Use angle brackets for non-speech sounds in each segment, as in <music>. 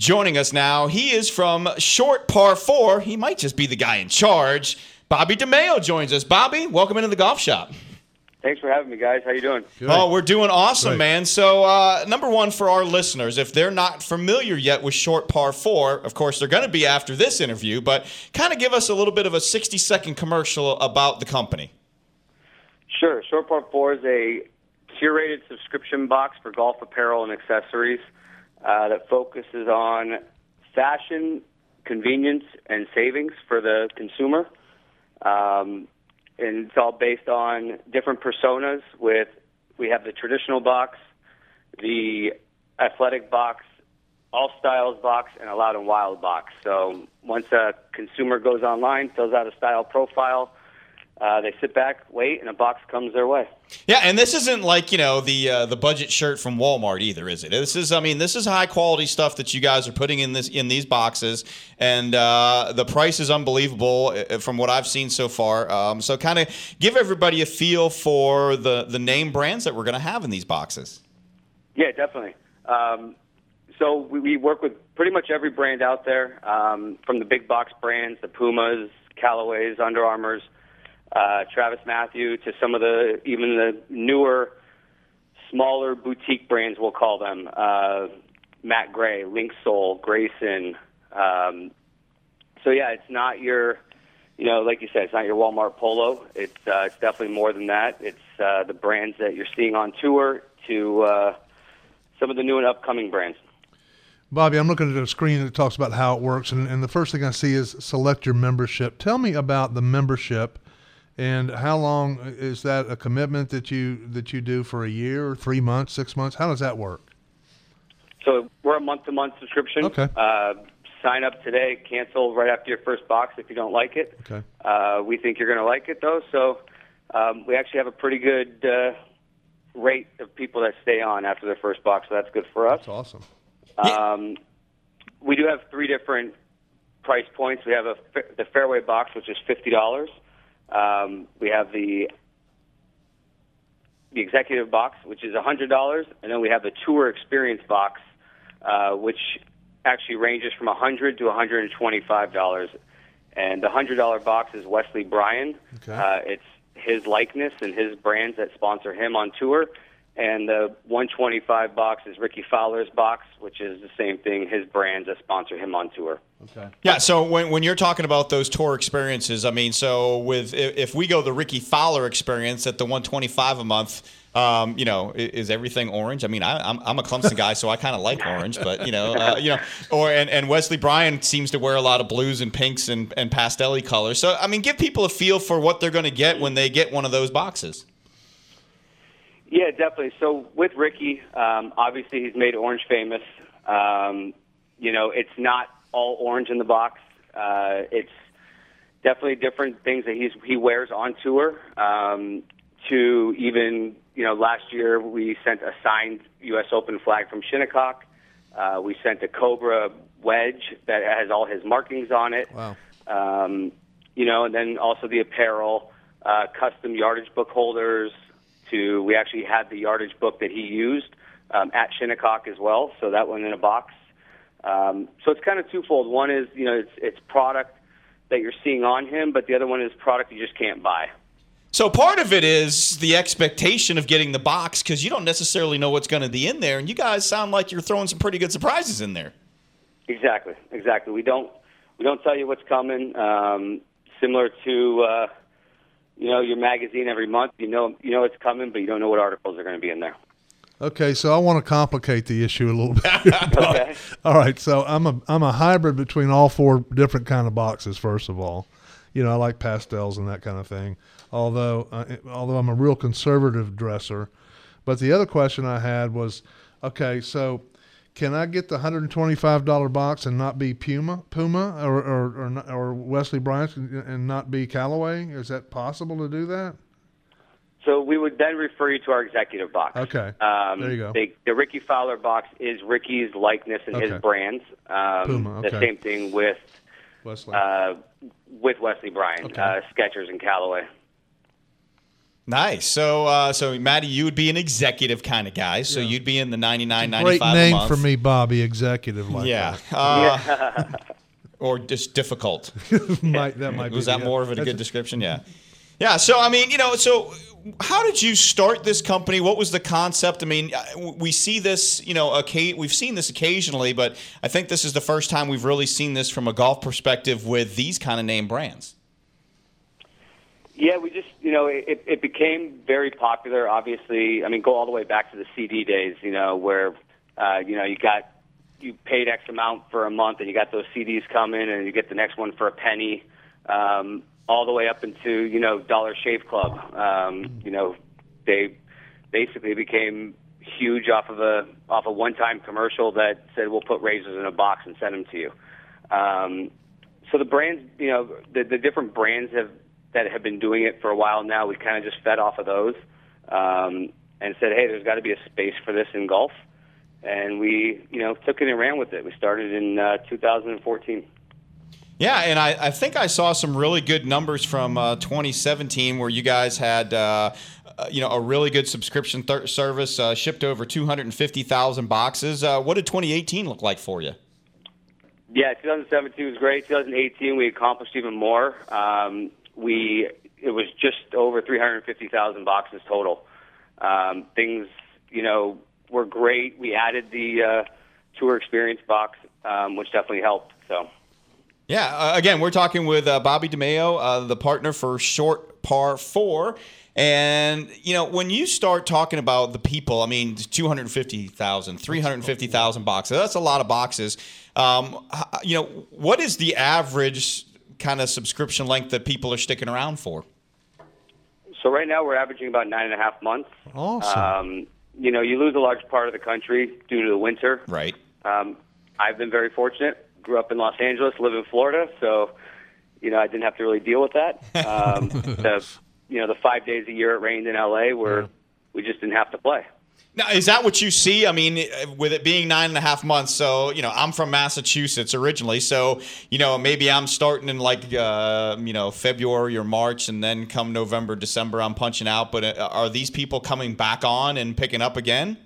Joining us now, he is from Short Par 4. He might just be the guy in charge. Bobby DiMeo joins us. Bobby, welcome into the golf shop. Thanks for having me, guys. How you doing? Good. Oh, we're doing awesome, Great. man. So, uh, number one for our listeners, if they're not familiar yet with Short Par 4, of course, they're going to be after this interview, but kind of give us a little bit of a 60 second commercial about the company. Sure. Short Par 4 is a curated subscription box for golf apparel and accessories uh, that focuses on fashion, convenience, and savings for the consumer. Um, and it's all based on different personas. With we have the traditional box, the athletic box, all styles box, and a loud and wild box. So once a consumer goes online, fills out a style profile, uh, they sit back, wait, and a box comes their way. Yeah, and this isn't like you know the uh, the budget shirt from Walmart either, is it? This is, I mean, this is high quality stuff that you guys are putting in this in these boxes, and uh, the price is unbelievable uh, from what I've seen so far. Um, so, kind of give everybody a feel for the the name brands that we're going to have in these boxes. Yeah, definitely. Um, so we, we, work with pretty much every brand out there, um, from the big box brands, the Pumas, Callaways, Under Armours uh, Travis Mathew to some of the even the newer, smaller boutique brands, we'll call them uh, Matte Grey, Linksoul, Greyson. Um, so yeah, it's not your, you know, like you said, it's not your Walmart Polo. It's uh, it's definitely more than that. It's uh, the brands that you're seeing on tour to uh, some of the new and upcoming brands. Bobby, I'm looking at a screen that talks about how it works, and, and the first thing I see is select your membership. Tell me about the membership and how long is that a commitment that you that you do for a year, three months, six months? How does that work? So we're a month to month subscription. Okay. Uh, sign up today, cancel right after your first box if you don't like it. Okay. Uh, we think you're going to like it though, so um, we actually have a pretty good uh, rate of people that stay on after their first box, so that's good for us. That's awesome. Um, we do have three different price points. We have a the fairway box, which is fifty dollars. Um, we have the the executive box, which is $100, and then we have the tour experience box, uh, which actually ranges from 100 to $125. And the $100 box is Wesley Bryan. Okay. Uh, it's his likeness and his brands that sponsor him on tour. And the 125 box is Rickie Fowler's box, which is the same thing, his brands that sponsor him on tour. Okay. Yeah. So when, when you're talking about those tour experiences, I mean, so with if, if we go the Rickie Fowler experience at the 125 a month, um, you know, is, is, everything orange? I mean, I, am I'm, I'm a Clemson guy, so I kind of like orange, but you know, uh, you know, or and, and Wesley Bryan seems to wear a lot of blues and pinks and and pastelly colors. So I mean, give people a feel for what they're going to get when they get one of those boxes. Yeah, definitely. So with Rickie, um, obviously he's made orange famous. Um, you know, it's not all orange in the box. Uh, it's definitely different things that he's he wears on tour. Um, to even you know, last year we sent a signed U.S. Open flag from Shinnecock. Uh, we sent a Cobra wedge that has all his markings on it. Wow. Um, you know, and then also the apparel, uh, custom yardage book holders. To we actually had the yardage book that he used um, at Shinnecock as well, so that went in a box. Um, so it's kind of twofold. One is you know it's it's product that you're seeing on him, but the other one is product you just can't buy. So part of it is the expectation of getting the box because you don't necessarily know what's going to be in there, and you guys sound like you're throwing some pretty good surprises in there. Exactly, exactly. We don't we don't tell you what's coming. Um, similar to uh, you know your magazine every month, you know you know it's coming, but you don't know what articles are going to be in there. Okay, so I want to complicate the issue a little <laughs> bit. okay. <laughs> All right, so I'm a I'm a hybrid between all four different kind of boxes. First of all, you know I like pastels and that kind of thing. Although uh, although I'm a real conservative dresser, but the other question I had was, okay, so can I get the $125 box and not be Puma, Puma, or or or, or Wesley Bryant and not be Callaway? Is that possible to do that? So we would then refer you to our executive box. Okay. Um, there you go. The, the Rickie Fowler box is Rickie's likeness and okay. his brands. Um, Puma. Okay. The same thing with Wesley. Uh, with Wesley Bryan, okay. uh, Skechers and Callaway. Nice. So, uh, so Maddie, you would be an executive kind of guy. So you'd be in the 99, Great 95 a name month. for me, Bobby. Executive like Yeah. Uh, or just difficult. that. <laughs> might, that might Was be, that yeah. more of a That's good description? Yeah. Yeah. So, I mean, you know, so how did you start this company? What was the concept? I mean, uh, we see this, you know, occa- we've seen this occasionally, but I think this is the first time we've really seen this from a golf perspective with these kind of name brands. Yeah, we just, you know, it, it became very popular. Obviously, I mean, go all the way back to the CD days, you know, where, uh, you know, you got, you paid X amount for a month and you got those CDs coming and you get the next one for a penny, um, all the way up into, you know, Dollar Shave Club. Um, you know, they basically became huge off of a, off a one-time commercial that said, we'll put razors in a box and send them to you. Um, so the brands, you know, the, the different brands have that have been doing it for a while now. We kind of just fed off of those um, and said, hey, there's got to be a space for this in golf, and we, you know, took it and ran with it. We started in uh, 2014. Yeah, and I, I think I saw some really good numbers from uh, 2017 where you guys had, uh, uh, you know, a really good subscription thir- service, uh, shipped over 250,000 boxes. Uh, what did 2018 look like for you? Yeah, 2017 was great. 2018 we accomplished even more. Um, we it was just over 350,000 boxes total. Um, things, you know, were great. We added the uh, tour experience box, um, which definitely helped. So. Yeah, uh, again, we're talking with uh, Bobby DiMeo, uh, the partner for Short Par 4. And, you know, when you start talking about the people, I mean, 250,000, 350,000 boxes, that's a lot of boxes. Um, you know, what is the average kind of subscription length that people are sticking around for? So right now we're averaging about nine and a half months. Awesome. Um, you know, you lose a large part of the country due to the winter. Right. Um, I've been very fortunate. Grew up in Los Angeles, live in Florida, so you know I didn't have to really deal with that. <laughs> Um, the you know the five days a year it rained in LA, where we just didn't have to play. Now, is that what you see? I mean, with it being nine and a half months, so you know, I'm from Massachusetts originally, so you know, maybe I'm starting in like uh, you know February or March, and then come November, December, I'm punching out. But uh, are these people coming back on and picking up again?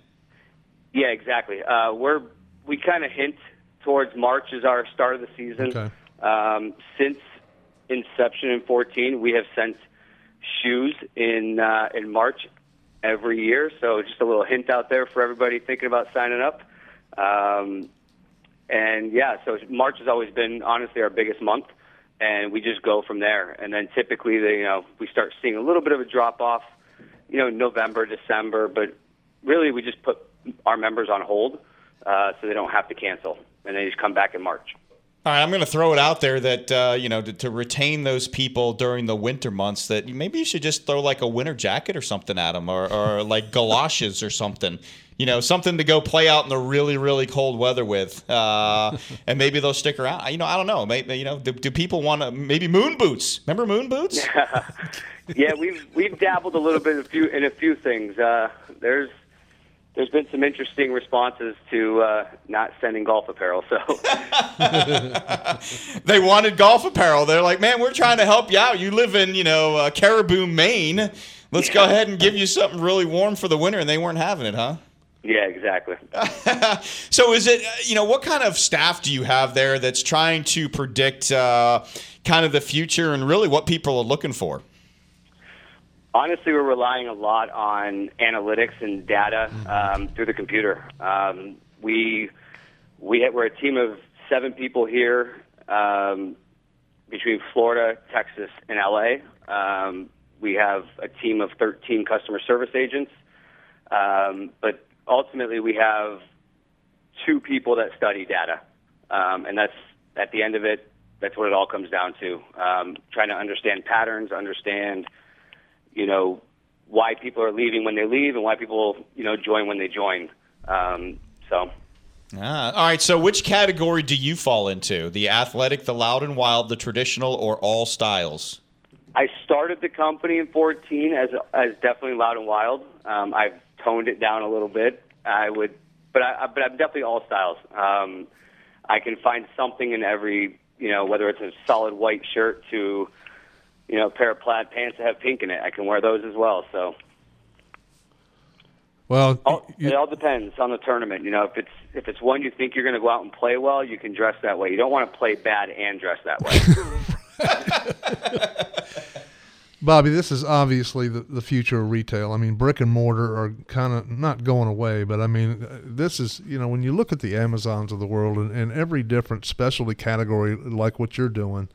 Yeah, exactly. Uh, we're we kind of hint towards March as our start of the season. Okay. Um, since inception in 14, we have sent shoes in uh, in March every year. So just a little hint out there for everybody thinking about signing up. Um, and yeah, so March has always been honestly our biggest month, and we just go from there. And then typically, the, you know, we start seeing a little bit of a drop off, you know, November, December, but really we just put our members on hold uh, so they don't have to cancel, and they just come back in March. All right, I'm going to throw it out there that uh, you know to, to retain those people during the winter months. That maybe you should just throw like a winter jacket or something at them, or, or like galoshes or something. You know, something to go play out in the really, really cold weather with, uh, <laughs> and maybe they'll stick around. You know, I don't know. Maybe you know, do, do people want to maybe moon boots? Remember moon boots? <laughs> yeah, we've we've dabbled a little bit in a few in a few things. Uh, there's there's been some interesting responses to uh, not sending golf apparel. So <laughs> they wanted golf apparel. They're like, man, we're trying to help you out. You live in you know uh, Caribou, Maine. Let's go ahead and give you something really warm for the winter, and they weren't having it, huh? yeah, exactly. <laughs> so is it uh, you know what kind of staff do you have there that's trying to predict uh, kind of the future and really what people are looking for Honestly, we're relying a lot on analytics and data um, through the computer. Um, we we we're a team of seven people here um, between Florida, Texas, and LA. Um, we have a team of 13 customer service agents, um, but ultimately we have two people that study data, um, and that's at the end of it. That's what it all comes down to: trying to understand patterns, understand you know, why people are leaving when they leave and why people, you know, join when they join. Um, so, ah, all right so which category do you fall into the athletic the loud and wild the traditional or all styles I started the company in 14 as as definitely loud and wild. Um, I've toned it down a little bit. I would, but I but I'm definitely all styles. Um, I can find something in every, you know, whether it's a solid white shirt to you know, a pair of plaid pants that have pink in it. I can wear those as well. So Well, all, you- it all depends on the tournament. You know, if it's if it's one you think you're going to go out and play well, you can dress that way. You don't want to play bad and dress that way. <laughs> Bobby, this is obviously the, the future of retail. I mean, brick and mortar are kind of not going away, but I mean, uh, this is, you know, when you look at the Amazons of the world and, and every different specialty category like what you're doing,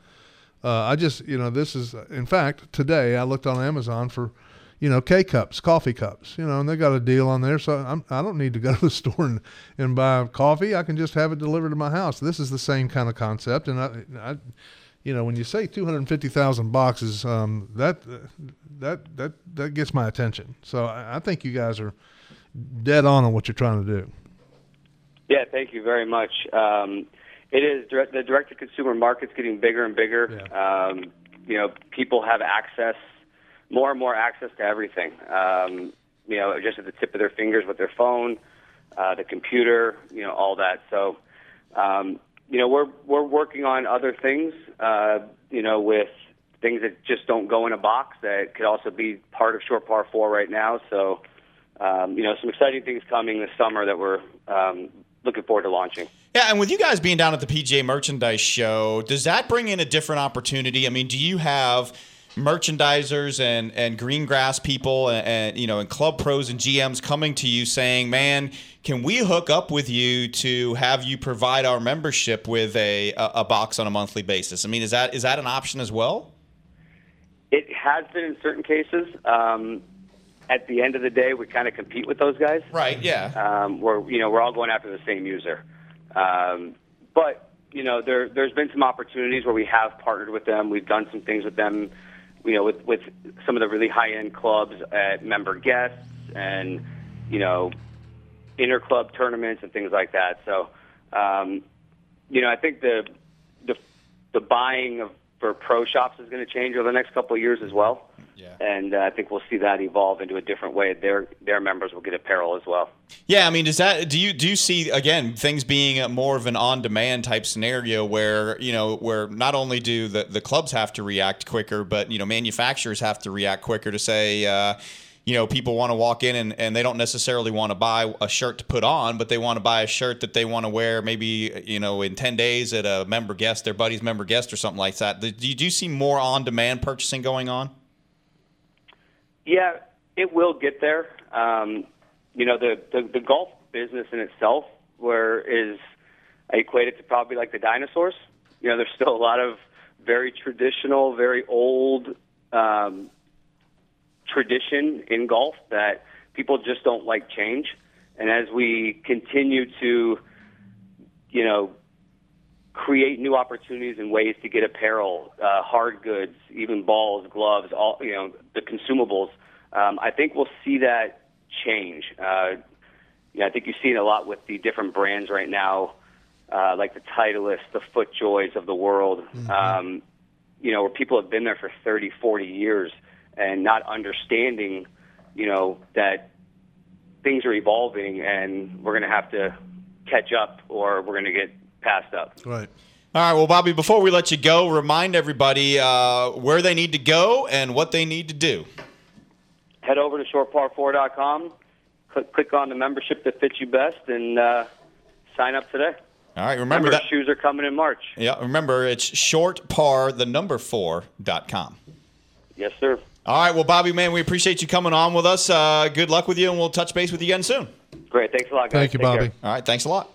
uh, I just, you know, this is, in fact, today I looked on Amazon for, you know, K cups, coffee cups, you know, and they got a deal on there. So I'm, I don't need to go <laughs> to the store and, and buy coffee. I can just have it delivered to my house. This is the same kind of concept. And I, I you know, when you say 250,000 boxes, um, that that that that gets my attention. So I, I think you guys are dead on on what you're trying to do. yeah, thank you very much. Um, it is direct, the direct to consumer market's getting bigger and bigger. Um, you know, people have access, more and more access to everything. Um, you know, just at the tip of their fingers with their phone, uh, the computer, you know, all that. So, um, you know, we're we're working on other things. Uh, you know, with things that just don't go in a box that could also be part of Short Par Four right now. So, um, you know, some exciting things coming this summer that we're um, looking forward to launching. Yeah, and with you guys being down at the PGA Merchandise Show, does that bring in a different opportunity? I mean, do you have merchandisers and and green grass people and, and you know and club pros and GMs coming to you saying, "Man, can we hook up with you to have you provide our membership with a a, a box on a monthly basis?" I mean, is that is that an option as well? It has been in certain cases. Um, at the end of the day, we kind of compete with those guys. Right. Yeah. um, we're you know we're all going after the same user. Um, but you know there there's been some opportunities where we have partnered with them. We've done some things with them. You know with with some of the really high end clubs at member guests and you know inter club tournaments and things like that. So um, you know I think the the the buying of for pro shops is going to change over the next couple of years as well. Yeah. And uh, I think we'll see that evolve into a different way. Their their members will get apparel as well. Yeah, I mean, does that do you do you see again things being more of an on-demand type scenario where you know where not only do the the clubs have to react quicker, but you know manufacturers have to react quicker to say. Uh, you know, people want to walk in and, and they don't necessarily want to buy a shirt to put on, but they want to buy a shirt that they want to wear maybe, you know, in 10 days at a member guest, their buddy's member guest or something like that. Do you, do you see more on demand purchasing going on? Yeah, it will get there. Um, you know, the, the the golf business in itself, where is I equate it to probably like the dinosaurs. You know, there's still a lot of very traditional, very old um, tradition in golf that people just don't like change. And as we continue to, you know, create new opportunities and ways to get apparel, uh, hard goods, even balls, gloves, all you know, the consumables. Um, I think we'll see that change. Uh, you know, I think you see it a lot with the different brands right now, uh, like the Titleist, the FootJoys of the world. Um, you know, where people have been there for 30, 40 years and not understanding, you know, that things are evolving and we're going to have to catch up or we're going to get passed up. Right. All right, well, Bobby, before we let you go, remind everybody uh, where they need to go and what they need to do. Head over to shortpar4.com, click, click on the membership that fits you best, and uh, sign up today. All right, remember Member that. shoes are coming in March. Yeah, remember it's shortpar the number four dot com. Yes, sir. All right, well, Bobby, man, we appreciate you coming on with us. Uh, good luck with you, and we'll touch base with you again soon. Great. Thanks a lot, guys. Thank you, Take care. Bobby. All right, thanks a lot.